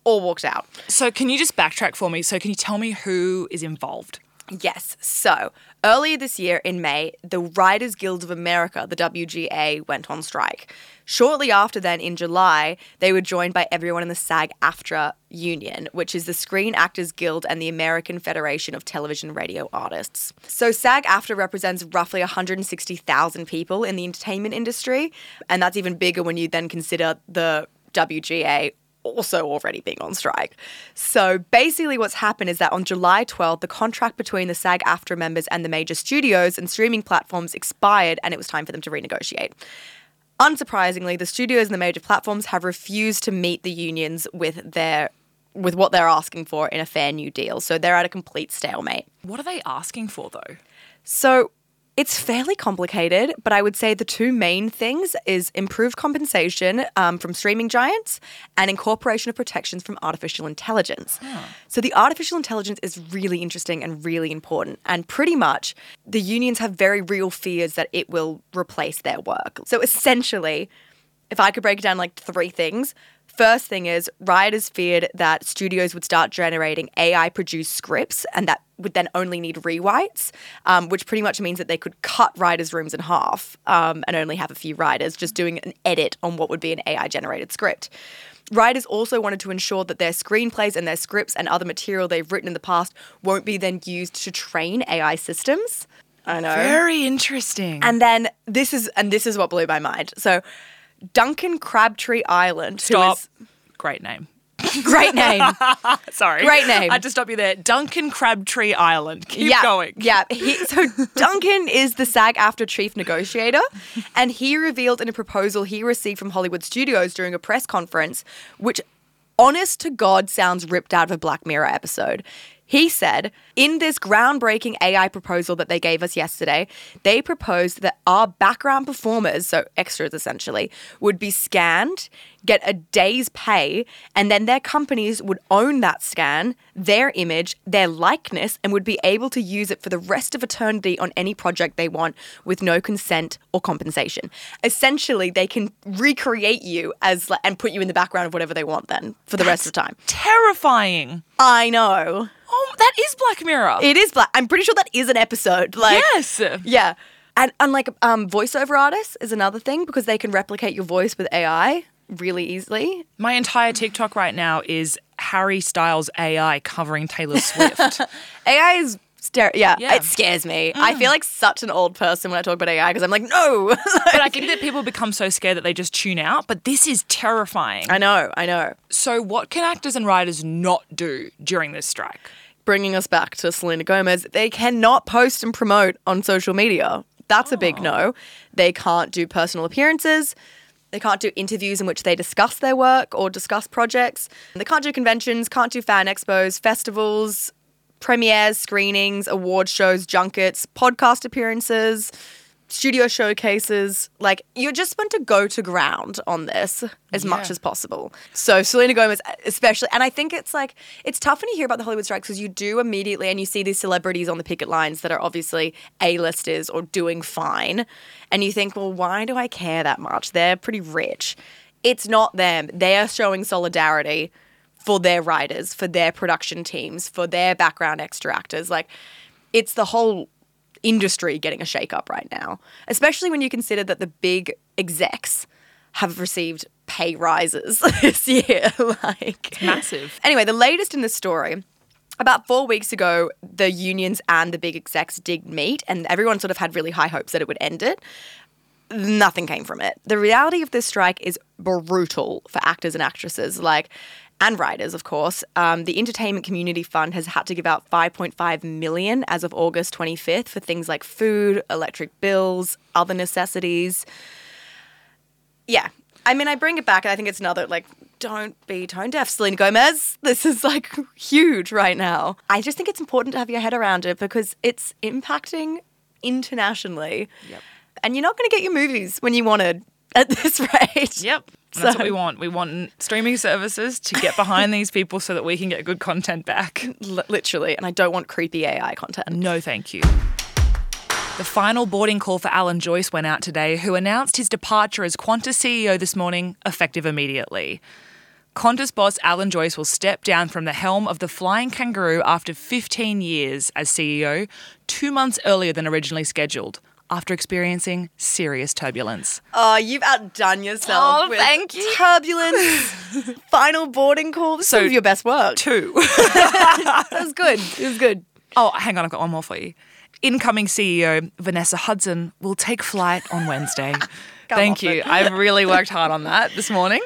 Speaker 2: all walked out.
Speaker 1: So can you just backtrack for me? So can you tell me who is involved?
Speaker 2: Yes. So earlier this year in May, the Writers Guild of America, the WGA, went on strike. Shortly after then, in July, they were joined by everyone in the SAG AFTRA union, which is the Screen Actors Guild and the American Federation of Television Radio Artists. So SAG AFTRA represents roughly 160,000 people in the entertainment industry, and that's even bigger when you then consider the WGA also already being on strike. So basically, what's happened is that on July 12th, the contract between the SAG AFTRA members and the major studios and streaming platforms expired, and it was time for them to renegotiate. Unsurprisingly, the studios and the major platforms have refused to meet the unions with their with what they're asking for in a fair new deal. So they're at a complete stalemate.
Speaker 1: What are they asking for though?
Speaker 2: So it's fairly complicated, but I would say the two main things is improved compensation um, from streaming giants and incorporation of protections from artificial intelligence. So the artificial intelligence is really interesting and really important, and pretty much the unions have very real fears that it will replace their work. So essentially, if I could break it down like three things. First thing is, writers feared that studios would start generating AI produced scripts and that would then only need rewrites, um, which pretty much means that they could cut writers' rooms in half um, and only have a few writers just doing an edit on what would be an AI generated script. Writers also wanted to ensure that their screenplays and their scripts and other material they've written in the past won't be then used to train AI systems. I know.
Speaker 1: Very interesting.
Speaker 2: And then this is and this is what blew my mind. So Duncan Crabtree-Ireland,
Speaker 1: Stop.
Speaker 2: is
Speaker 1: Great name.
Speaker 2: great name.
Speaker 1: Sorry.
Speaker 2: Great name.
Speaker 1: I had to stop you there. Duncan Crabtree-Ireland. Keep
Speaker 2: yeah,
Speaker 1: going.
Speaker 2: Yeah. He, so Duncan is the SAG AFTRA chief negotiator, and he revealed in a proposal he received from Hollywood studios during a press conference, which honest to God sounds ripped out of a Black Mirror episode. He said In this groundbreaking AI proposal that they gave us yesterday, they proposed that our background performers, so extras essentially, would be scanned, get a day's pay, and then their companies would own that scan, their image, their likeness, and would be able to use it for the rest of eternity on any project they want with no consent or compensation. Essentially, they can recreate you as and put you in the background of whatever they want then for the rest of the time.
Speaker 1: Terrifying.
Speaker 2: I know.
Speaker 1: Oh, that is Black Mirror.
Speaker 2: It is black. I'm pretty sure that is an episode. Like
Speaker 1: yes.
Speaker 2: Yeah. And unlike um, voiceover artists is another thing because they can replicate your voice with AI really easily.
Speaker 1: My entire TikTok right now is Harry Styles AI covering Taylor Swift.
Speaker 2: AI is yeah,
Speaker 1: Yeah.
Speaker 2: it scares me. I feel like such an old person when I talk about AI because I'm like, no.
Speaker 1: but I think that people become so scared that they just tune out. But this is terrifying.
Speaker 2: I know, I know.
Speaker 1: So, what can actors and writers not do during this strike?
Speaker 2: Bringing us back to Selena Gomez, they cannot post and promote on social media. That's a big oh. no. They can't do personal appearances. They can't do interviews in which they discuss their work or discuss projects. They can't do conventions, can't do fan expos, festivals, premieres, screenings, award shows, junkets, podcast appearances, studio showcases. Like, you're just meant to go to ground on this as much as possible. So, Selena Gomez, especially, and I think it's like, it's tough when you hear about the Hollywood strikes because you do immediately, and you see these celebrities on the picket lines that are obviously A-listers or doing fine. And you think, well, why do I care that much? They're pretty rich. It's not them. They are showing solidarity for their writers, for their production teams, for their background extra actors. Like, it's the whole industry getting a shake up right now, especially when you consider that the big execs have received pay rises this year. like,
Speaker 1: Massive.
Speaker 2: Anyway, the latest in the story. About four weeks ago, the unions and the big execs did meet, and everyone sort of had really high hopes that it would end it. Nothing came from it. The reality of this strike is brutal for actors and actresses, like, and writers, of course. Um, the Entertainment Community Fund has had to give out 5.5 million as of August 25th for things like food, electric bills, other necessities yeah. I mean, I bring it back, and I think it's another like, don't be tone deaf, Selena Gomez. This is like huge right now. I just think it's important to have your head around it because it's impacting internationally.
Speaker 1: Yep.
Speaker 2: And you're not going to get your movies when you wanted at this rate.
Speaker 1: Yep. And That's
Speaker 2: So-
Speaker 1: what we want. We want streaming services to get behind these people so that we can get good content back.
Speaker 2: L- literally. And I don't want creepy AI content.
Speaker 1: No, thank you. The final boarding call for Alan Joyce went out today, who announced his departure as Qantas CEO this morning, effective immediately. Qantas boss Alan Joyce will step down from the helm of the Flying Kangaroo after 15 years as CEO, two months earlier than originally scheduled, after experiencing serious turbulence.
Speaker 2: Oh, you've outdone yourself.
Speaker 1: Oh,
Speaker 2: with
Speaker 1: thank you.
Speaker 2: Turbulence. Final boarding call. This
Speaker 1: So-
Speaker 2: some of your best work.
Speaker 1: Two.
Speaker 2: That was good. It was good.
Speaker 1: Oh, hang on, I've got one more for you. Incoming CEO Vanessa Hudson will take flight on Wednesday. Thank you.
Speaker 2: it.
Speaker 1: I've really worked hard on that this morning.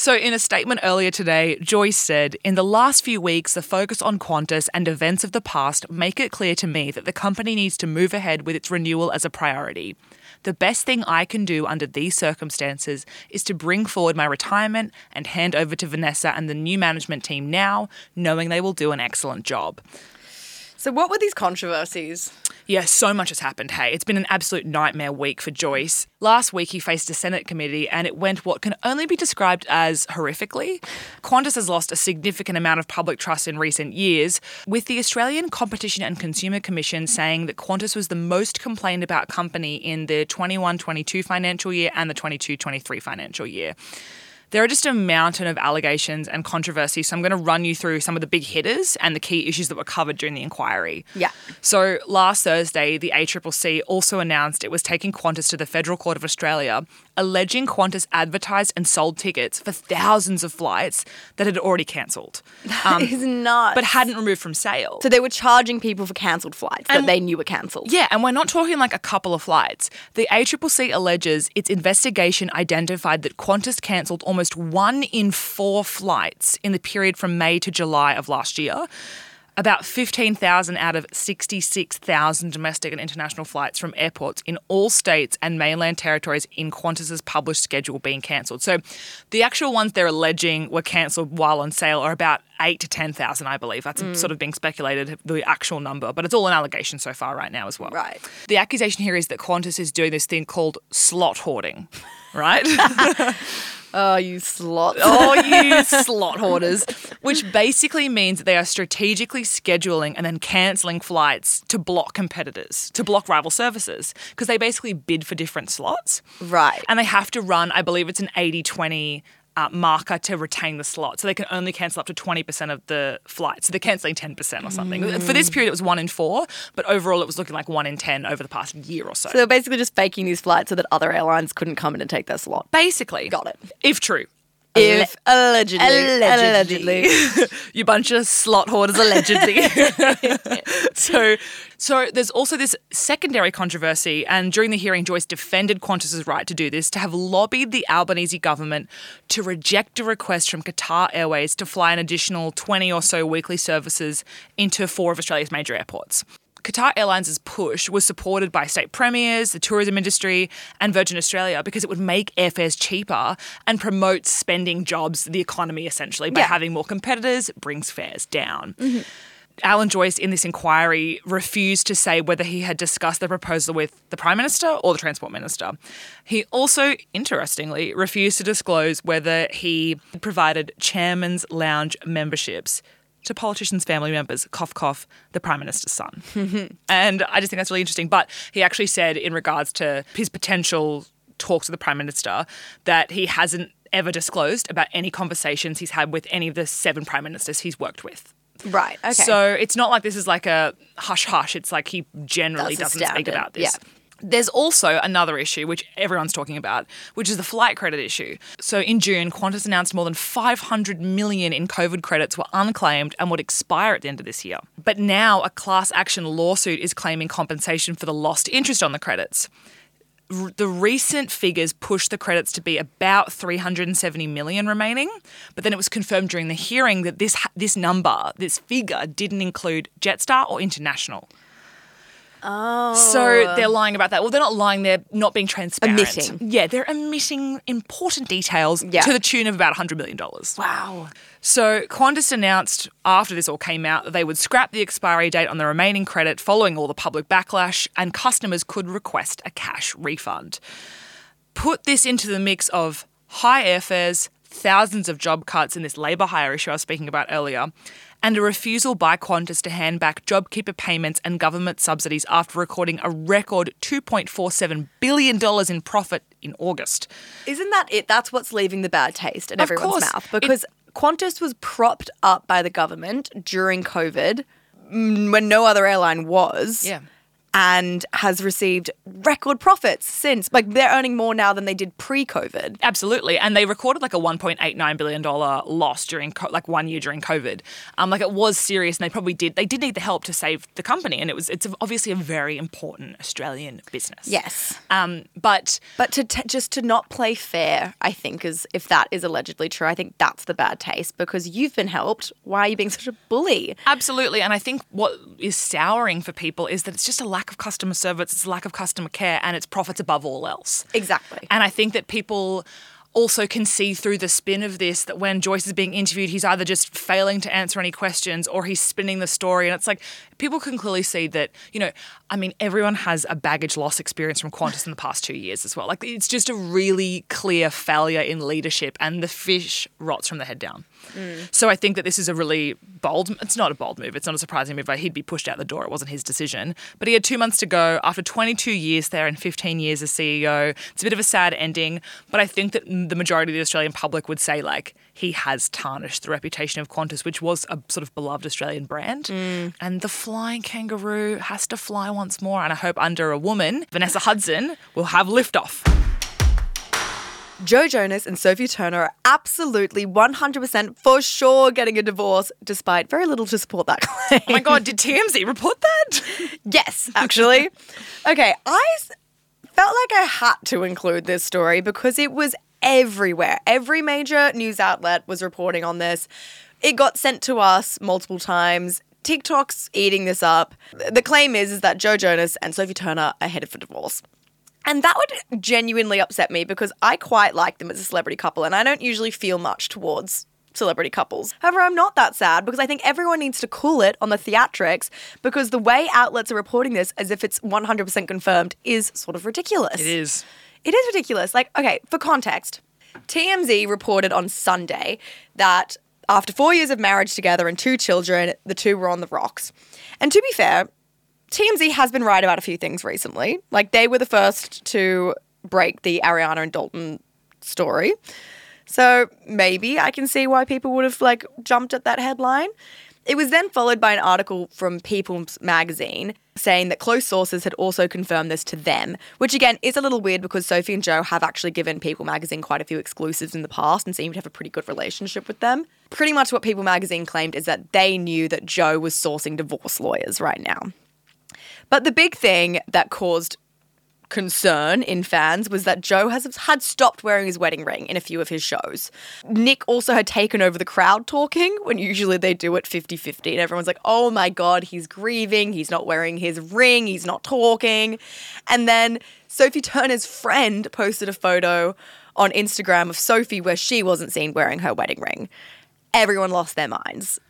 Speaker 1: So, in a statement earlier today, Joyce said, In the last few weeks, the focus on Qantas and events of the past make it clear to me that the company needs to move ahead with its renewal as a priority. The best thing I can do under these circumstances is to bring forward my retirement and hand over to Vanessa and the new management team now, knowing they will do an excellent job.
Speaker 2: So, what were these controversies?
Speaker 1: Yeah, so much has happened. Hey, it's been an absolute nightmare week for Joyce. Last week, he faced a Senate committee and it went what can only be described as horrifically. Qantas has lost a significant amount of public trust in recent years, with the Australian Competition and Consumer Commission saying that Qantas was the most complained about company in the 21 22 financial year and the 22 23 financial year. There are just a mountain of allegations and controversy, so I'm going to run you through some of the big hitters and the key issues that were covered during the inquiry.
Speaker 2: Yeah.
Speaker 1: So last Thursday, the ACCC also announced it was taking Qantas to the Federal Court of Australia, alleging Qantas advertised and sold tickets for thousands of flights that had already cancelled, um,
Speaker 2: It's not.
Speaker 1: but hadn't removed from sale.
Speaker 2: So they were charging people for cancelled flights that they knew were cancelled.
Speaker 1: Yeah, and we're not talking like a couple of flights. The ACCC alleges its investigation identified that Qantas cancelled almost one in four flights in the period from May to July of last year. About 15,000 out of 66,000 domestic and international flights from airports in all states and mainland territories in Qantas's published schedule being cancelled. So the actual ones they're alleging were cancelled while on sale are about 8 to 10,000, I believe. That's mm. sort of being speculated, the actual number, but it's all an allegation so far right now as well.
Speaker 2: Right.
Speaker 1: The accusation here is that Qantas is doing this thing called slot hoarding, right?
Speaker 2: Oh, you slot.
Speaker 1: oh, you slot hoarders. Which basically means that they are strategically scheduling and then cancelling flights to block competitors, to block rival services, because they basically bid for different slots.
Speaker 2: Right.
Speaker 1: And they have to run, I believe it's an 80 20 uh, marker to retain the slot. So they can only cancel up to 20% of the flights. So they're cancelling 10% or something. For this period, it was one in four, but overall, it was looking like one in 10 over the past year or so.
Speaker 2: So they're basically just faking these flights so that other airlines couldn't come in and take their slot.
Speaker 1: basically,
Speaker 2: Got it.
Speaker 1: If true.
Speaker 2: If allegedly,
Speaker 1: allegedly, you bunch of slot hoarders allegedly. so, so there's also this secondary controversy, and during the hearing, Joyce defended Qantas's right to do this, to have lobbied the Albanese government to reject a request from Qatar Airways to fly an additional 20 or so weekly services into four of Australia's major airports. Qatar Airlines' push was supported by state premiers, the tourism industry, and Virgin Australia because it would make airfares cheaper and promote spending jobs, the economy essentially, by
Speaker 2: Yeah.
Speaker 1: having more competitors, it brings fares down. Alan Joyce, in this inquiry, refused to say whether he had discussed the proposal with the Prime Minister or the Transport Minister. He also, interestingly, refused to disclose whether he provided Chairman's Lounge memberships to politicians' family members, cough, cough, the Prime Minister's son. and I just think that's really interesting. But he actually said, in regards to his potential talks with the Prime Minister, that he hasn't ever disclosed about any conversations he's had with any of the seven Prime Ministers he's worked with.
Speaker 2: Right. Okay.
Speaker 1: So it's not like this is like a hush hush. It's like he generally
Speaker 2: That's
Speaker 1: doesn't speak about this.
Speaker 2: Yeah.
Speaker 1: There's also another issue which everyone's talking about, which is the flight credit issue. So in June, Qantas announced more than 500 million in COVID credits were unclaimed and would expire at the end of this year. But now a class action lawsuit is claiming compensation for the lost interest on the credits. R- The recent figures pushed the credits to be about 370 million remaining, but then it was confirmed during the hearing that this this number, this figure, didn't include Jetstar or International.
Speaker 2: Oh.
Speaker 1: So they're lying about that. Well, they're not lying, they're not being transparent.
Speaker 2: Omitting.
Speaker 1: Yeah, they're omitting important details
Speaker 2: Yeah.
Speaker 1: to the tune of about $100 million.
Speaker 2: wow.
Speaker 1: So Qantas announced after this all came out that they would scrap the expiry date on the remaining credit following all the public backlash, and customers could request a cash refund. Put this into the mix of high airfares, thousands of job cuts in this labour hire issue I was speaking about earlier, and a refusal by Qantas to hand back JobKeeper payments and government subsidies after recording a record $2.47 billion in profit in August.
Speaker 2: Isn't that it? That's what's leaving the bad taste in
Speaker 1: Of
Speaker 2: everyone's
Speaker 1: course.
Speaker 2: mouth
Speaker 1: It-
Speaker 2: because Qantas was propped up by the government during COVID mm, when no other airline was.
Speaker 1: Yeah.
Speaker 2: And has received record profits since. Like they're earning more now than they did pre-COVID.
Speaker 1: Absolutely, and they recorded like a 1.89 billion dollar loss during co- like one year during COVID. Um, like it was serious, and they probably did. They did need the help to save the company, and it was it's obviously a very important Australian business.
Speaker 2: Yes.
Speaker 1: Um, but
Speaker 2: But to t- just to not play fair, I think is if that is allegedly true, I think that's the bad taste because you've been helped. Why are you being such a bully?
Speaker 1: Absolutely. And I think what is souring for people is that it's just a lack of customer service, it's lack of customer care, and it's profits above all else.
Speaker 2: Exactly.
Speaker 1: And I think that people also can see through the spin of this that when Joyce is being interviewed, he's either just failing to answer any questions or he's spinning the story. And it's like people can clearly see that, you know, I mean, everyone has a baggage loss experience from Qantas in the past two years as well. Like it's just a really clear failure in leadership and the fish rots from the head down. Mm. So I think that this is a really bold. It's not a bold move. It's not a surprising move. He'd be pushed out the door. It wasn't his decision. But he had two months to go after 22 years there and 15 years as CEO. It's a bit of a sad ending. But I think that the majority of the Australian public would say like he has tarnished the reputation of Qantas, which was a sort of beloved Australian brand. Mm. And the flying kangaroo has to fly once more. And I hope under a woman, Vanessa Hudson, will have liftoff.
Speaker 2: Joe Jonas and Sophie Turner are absolutely 100% for sure getting a divorce, despite very little to support that claim.
Speaker 1: Oh my God, did TMZ report that?
Speaker 2: yes, actually. okay, I felt like I had to include this story because it was everywhere. Every major news outlet was reporting on this. It got sent to us multiple times. TikTok's eating this up. The claim is, is that Joe Jonas and Sophie Turner are headed for divorce. And that would genuinely upset me because I quite like them as a celebrity couple and I don't usually feel much towards celebrity couples. However, I'm not that sad because I think everyone needs to cool it on the theatrics because the way outlets are reporting this as if it's 100% confirmed is sort of ridiculous.
Speaker 1: It is.
Speaker 2: It is ridiculous. Like, okay, for context, TMZ reported on Sunday that after four years of marriage together and two children, the two were on the rocks. And to be fair, TMZ has been right about a few things recently. Like, they were the first to break the Ariana and Dalton story. So maybe I can see why people would have like jumped at that headline. It was then followed by an article from People's magazine saying that close sources had also confirmed this to them, which again is a little weird because Sophie and Joe have actually given People magazine quite a few exclusives in the past and seem to have a pretty good relationship with them. Pretty much what People magazine claimed is that they knew that Joe was sourcing divorce lawyers right now. But the big thing that caused concern in fans was that Joe has had stopped wearing his wedding ring in a few of his shows. Nick also had taken over the crowd talking when usually they do it 50-50 and everyone's like, "Oh my god, he's grieving, he's not wearing his ring, he's not talking." And then Sophie Turner's friend posted a photo on Instagram of Sophie where she wasn't seen wearing her wedding ring. Everyone lost their minds.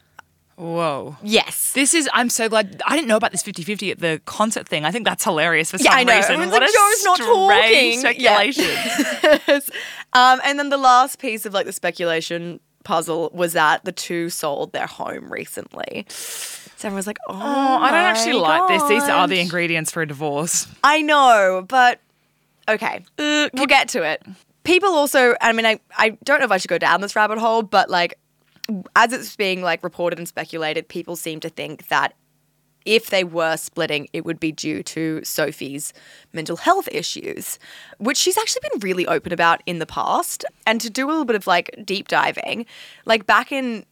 Speaker 1: Whoa.
Speaker 2: Yes.
Speaker 1: This is, I'm so glad. I didn't know about this 50 50 at the concert thing. I think that's hilarious for some
Speaker 2: Yeah, I know.
Speaker 1: reason.
Speaker 2: Everyone's
Speaker 1: what
Speaker 2: like,
Speaker 1: a
Speaker 2: Joe's not talking. Yeah.
Speaker 1: speculation.
Speaker 2: um, and then the last piece of like the speculation puzzle was that the two sold their home recently. So everyone's like, oh,
Speaker 1: Oh, I don't actually
Speaker 2: my
Speaker 1: like this. These are the ingredients for a divorce.
Speaker 2: I know, but okay, we'll get to it. People also, I mean, I, I don't know if I should go down this rabbit hole, but like, as it's being like reported and speculated, people seem to think that if they were splitting, it would be due to Sophie's mental health issues, which she's actually been really open about in the past. And to do a little bit of like deep diving, like back in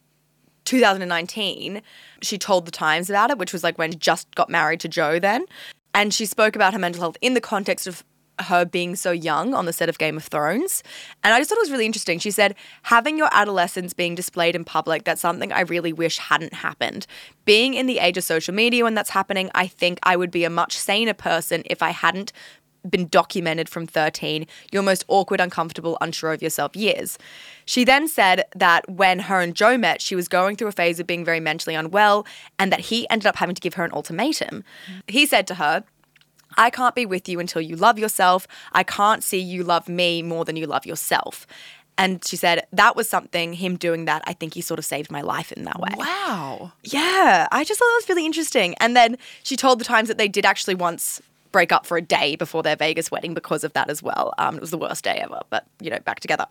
Speaker 2: 2019, she told the Times about it, which was like when she just got married to Joe then. And she spoke about her mental health in the context of her being so young on the set of Game of Thrones. And I just thought it was really interesting. She said, having your adolescence being displayed in public, that's something I really wish hadn't happened. Being in the age of social media when that's happening, I think I would be a much saner person if I hadn't been documented from 13, your most awkward, uncomfortable, unsure of yourself years. She then said that when her and Joe met, she was going through a phase of being very mentally unwell and that he ended up having to give her an ultimatum. He said to her, I can't be with you until you love yourself. I can't see you love me more than you love yourself. And she said, that was something, him doing that, I think he sort of saved my life in that way.
Speaker 1: Wow.
Speaker 2: Yeah, I just thought that was really interesting. And then she told the Times that they did actually once break up for a day before their Vegas wedding because of that as well. Um, it was the worst day ever, but you know, back together.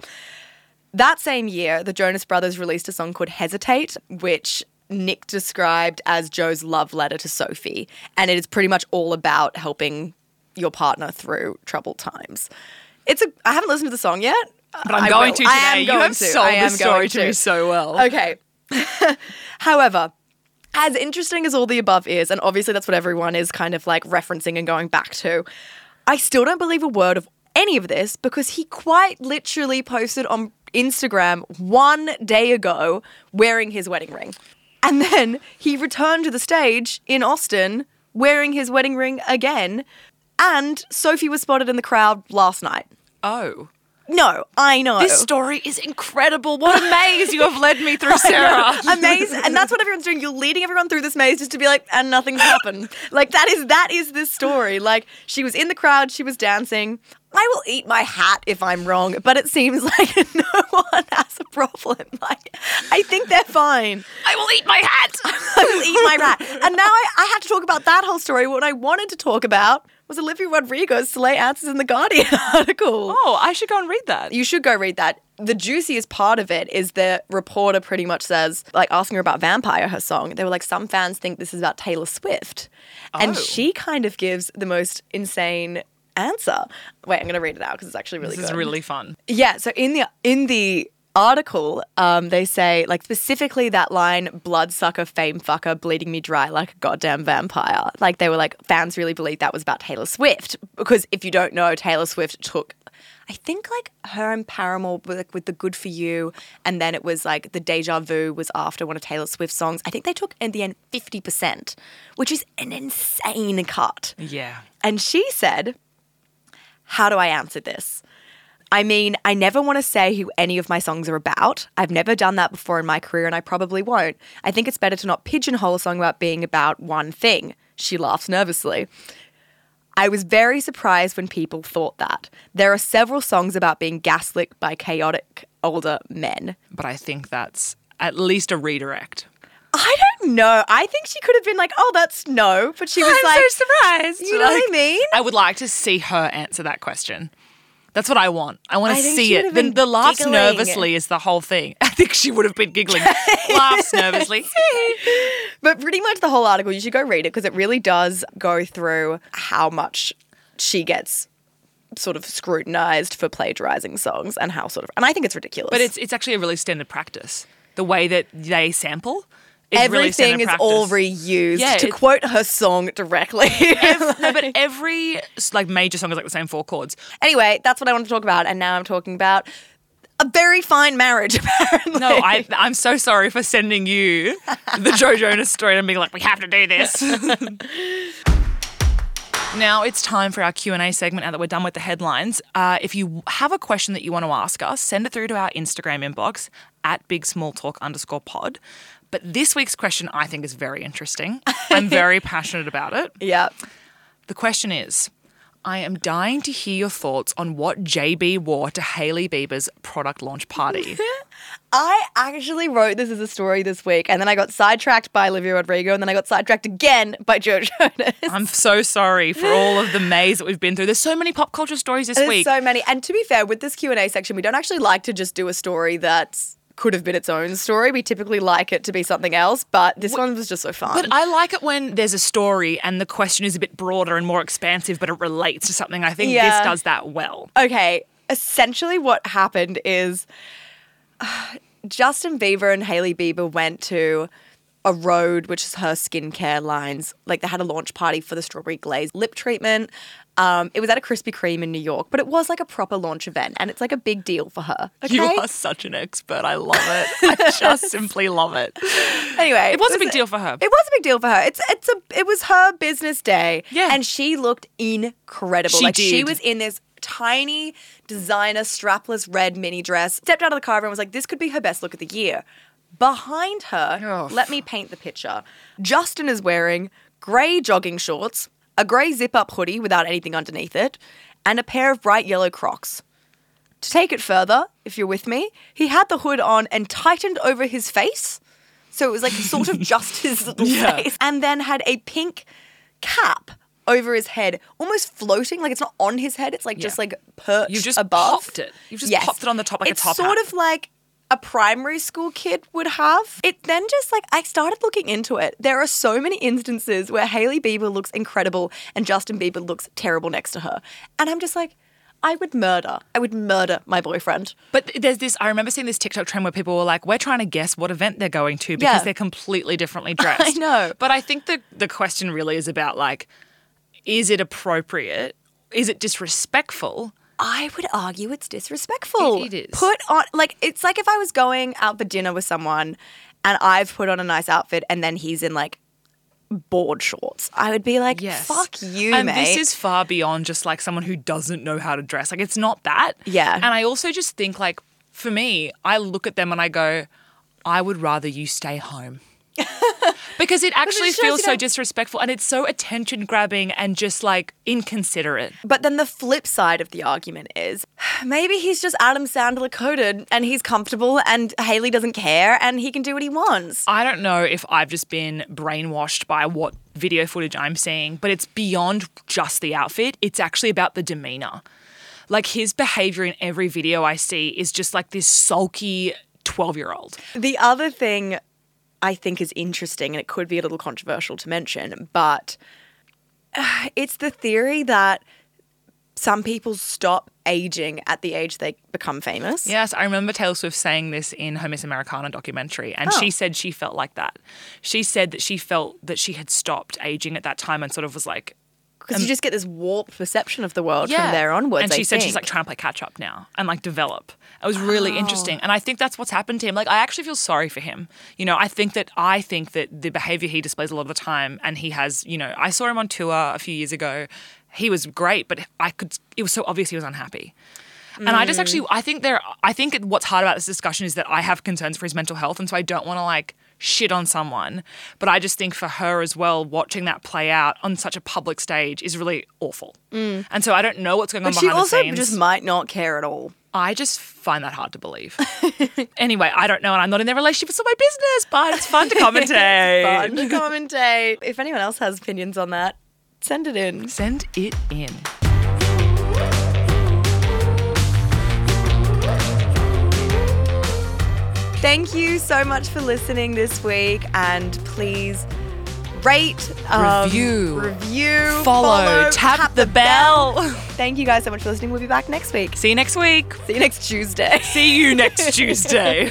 Speaker 2: That same year, the Jonas Brothers released a song called Hesitate, which Nick described as Joe's love letter to Sophie. And it is pretty much all about helping your partner through troubled times. It's a I haven't listened to the song yet.
Speaker 1: But I'm
Speaker 2: I
Speaker 1: going
Speaker 2: will.
Speaker 1: to
Speaker 2: I
Speaker 1: today.
Speaker 2: am
Speaker 1: you
Speaker 2: going
Speaker 1: have
Speaker 2: to.
Speaker 1: sold
Speaker 2: I am
Speaker 1: the story
Speaker 2: going
Speaker 1: to me so well.
Speaker 2: Okay. However, as interesting as all the above is, and obviously that's what everyone is kind of like referencing and going back to, I still don't believe a word of any of this because he quite literally posted on Instagram one day ago wearing his wedding ring. And then he returned to the stage in Austin wearing his wedding ring again. And Sophie was spotted in the crowd last night.
Speaker 1: Oh.
Speaker 2: No, I know.
Speaker 1: This story is incredible. What a maze you have led me through, Sarah.
Speaker 2: Amazing. And that's what everyone's doing. You're leading everyone through this maze just to be like, and nothing's happened. Like that is that is this story. Like she was in the crowd, she was dancing. I will eat my hat if I'm wrong, but it seems like no one has a problem. Like I think they're fine.
Speaker 1: I will eat my hat.
Speaker 2: I will eat my rat. And now I, I had to talk about that whole story. What I wanted to talk about was Olivia Rodrigo's Slay answers in the Guardian article.
Speaker 1: Oh, I should go and read that.
Speaker 2: You should go read that. The juiciest part of it is the reporter pretty much says, like asking her about Vampire, her song. They were like, some fans think this is about Taylor Swift. And
Speaker 1: Oh.
Speaker 2: she kind of gives the most insane answer. Wait, I'm going to read it out because it's actually really
Speaker 1: This is really fun.
Speaker 2: Yeah, so in the in the article, um, they say like specifically that line, "bloodsucker, fame fucker, bleeding me dry like a goddamn vampire." Like they were like fans really believed that was about Taylor Swift because if you don't know, Taylor Swift took I think like her and Paramore were like with the Good for You, and then it was like the Deja Vu was after one of Taylor Swift's songs. I think they took in the end fifty percent, which is an insane cut.
Speaker 1: Yeah.
Speaker 2: And she said, How do I answer this? I mean, I never want to say who any of my songs are about. I've never done that before in my career and I probably won't. I think it's better to not pigeonhole a song about being about one thing. She laughs nervously. I was very surprised when people thought that. There are several songs about being gaslit by chaotic older men.
Speaker 1: But I think that's at least a redirect.
Speaker 2: I don't know. I think she could have been like, oh, that's no. But she was like.
Speaker 1: I'm
Speaker 2: like,
Speaker 1: so surprised.
Speaker 2: you know what I mean?
Speaker 1: I would like to see her answer that question. That's what I want. I want to
Speaker 2: think
Speaker 1: see it.
Speaker 2: have
Speaker 1: The,
Speaker 2: been
Speaker 1: the laughs
Speaker 2: giggling.
Speaker 1: nervously is the whole thing. I think she would have been giggling. laughs nervously.
Speaker 2: But pretty much the whole article, you should go read it because it really does go through how much she gets sort of scrutinized for plagiarizing songs and how sort of, and I think it's ridiculous.
Speaker 1: but it's it's actually a really standard practice. The way that they sample is
Speaker 2: everything is all reused
Speaker 1: Yeah,
Speaker 2: to quote her song directly.
Speaker 1: no, but every like major song is like the same four chords.
Speaker 2: anyway, that's what I want to talk about, and now I'm talking about a very fine marriage. Apparently,
Speaker 1: No, I I'm so sorry for sending you the Joe Jonas story and being like, we have to do this. Now it's time for our Q&A segment now that we're done with the headlines. Uh, if you have a question that you want to ask us, send it through to our Instagram inbox at big small talk underscore pod. But this week's question I think is very interesting. I'm very passionate about it.
Speaker 2: yeah.
Speaker 1: The question is I am dying to hear your thoughts on what JB wore to Hailey Bieber's product launch party.
Speaker 2: I actually wrote this as a story this week, and then I got sidetracked by Olivia Rodrigo, and then I got sidetracked again by Joe Jonas.
Speaker 1: I'm so sorry for all of the maze that we've been through. There's so many pop culture stories this
Speaker 2: There's
Speaker 1: week.
Speaker 2: so many. And to be fair, with this Q and A section, we don't actually like to just do a story that could have been its own story. We typically like it to be something else, but this one was just so fun.
Speaker 1: but I like it when there's a story and the question is a bit broader and more expansive, but it relates to something. I think
Speaker 2: Yeah.
Speaker 1: this does that well.
Speaker 2: okay, essentially what happened is Justin Bieber and Hailey Bieber went to a Rhode, which is her skincare lines. Like they had a launch party for the strawberry glaze lip treatment. Um, it was at a Krispy Kreme in New York, but it was like a proper launch event, and it's like a big deal for her. Okay?
Speaker 1: You are such an expert. I love it. I just simply love it.
Speaker 2: Anyway,
Speaker 1: It was a big deal for her.
Speaker 2: It was a big deal for her. It's it's a it was her business day.
Speaker 1: Yeah.
Speaker 2: And she looked incredible.
Speaker 1: She
Speaker 2: like she was in this tiny designer strapless red mini dress. Stepped out of the car and was like, this could be her best look of the year. Behind her,
Speaker 1: Oh.
Speaker 2: let me paint the picture. Justin is wearing grey jogging shorts, a grey zip up hoodie without anything underneath it, and a pair of bright yellow crocs. To take it further, if you're with me, he had the hood on and tightened over his face. So it was like sort of just his little
Speaker 1: Yeah.
Speaker 2: face. And then had a pink cap over his head, almost floating. Like it's not on his head, it's like just like perched
Speaker 1: You just
Speaker 2: above.
Speaker 1: popped it. You've just popped it on the top like a top.
Speaker 2: it's sort
Speaker 1: hat.
Speaker 2: of like a primary school kid would have. It then just like I started looking into it. There are so many instances where Hailey Bieber looks incredible and Justin Bieber looks terrible next to her. And I'm just like, I would murder. I would murder my boyfriend.
Speaker 1: But there's this, I remember seeing this TikTok trend where people were like, we're trying to guess what event they're going to because
Speaker 2: Yeah.
Speaker 1: they're completely differently dressed.
Speaker 2: I know.
Speaker 1: But I think the, the question really is about like, is it appropriate? Is it disrespectful?
Speaker 2: I would argue it's disrespectful.
Speaker 1: It- it is.
Speaker 2: Put on like it's like if I was going out for dinner with someone and I've put on a nice outfit and then he's in like board shorts. I would be like,
Speaker 1: Yes.
Speaker 2: fuck you,
Speaker 1: and
Speaker 2: mate.
Speaker 1: this is far beyond just like someone who doesn't know how to dress. Like it's not that.
Speaker 2: Yeah.
Speaker 1: And I also just think like for me, I look at them and I go, I would rather you stay home. because it actually feels so disrespectful and it's so attention grabbing and just like inconsiderate.
Speaker 2: But then the flip side of the argument is maybe he's just Adam Sandler coded and he's comfortable and Hailey doesn't care and he can do what he wants.
Speaker 1: I don't know if I've just been brainwashed by what video footage I'm seeing, but it's beyond just the outfit. It's actually about the demeanor. Like his behavior in every video I see is just like this sulky 12 year old.
Speaker 2: The other thing I think is interesting, and it could be a little controversial to mention, but uh, it's the theory that some people stop aging at the age they become famous.
Speaker 1: Yes, I remember Taylor Swift saying this in her Miss Americana documentary, and
Speaker 2: Oh.
Speaker 1: she said she felt like that. She said that she felt that she had stopped aging at that time and sort of was like
Speaker 2: Because you just get this warped perception of the world
Speaker 1: Yeah.
Speaker 2: from there onwards.
Speaker 1: And she
Speaker 2: I
Speaker 1: said she's like trying to play catch up now and like develop. It was really
Speaker 2: Oh.
Speaker 1: interesting. And I think that's what's happened to him. Like I actually feel sorry for him. You know, I think that I think that the behavior he displays a lot of the time and he has, you know, I saw him on tour a few years ago. He was great, but I could it was so obvious he was unhappy. And I
Speaker 2: Mm.
Speaker 1: just actually I think there I think what's hard about this discussion is that I have concerns for his mental health and so I don't want to like shit on someone. But I just think for her as well, watching that play out on such a public stage is really awful. And so I don't know what's going on
Speaker 2: Mm. But she
Speaker 1: behind
Speaker 2: also
Speaker 1: the scenes.
Speaker 2: just might not care at all.
Speaker 1: I just find that hard to believe. anyway, I don't know, and I'm not in their relationship. It's not my business, but it's fun to commentate.
Speaker 2: Fun to commentate. If anyone else has opinions on that, send it in.
Speaker 1: Send it in.
Speaker 2: Thank you so much for listening this week, and please rate, um,
Speaker 1: Review.
Speaker 2: review,
Speaker 1: Follow, tap, the, bell.
Speaker 2: Thank you guys so much for listening. We'll be back next week.
Speaker 1: See you next week.
Speaker 2: See you next Tuesday.
Speaker 1: See you next Tuesday.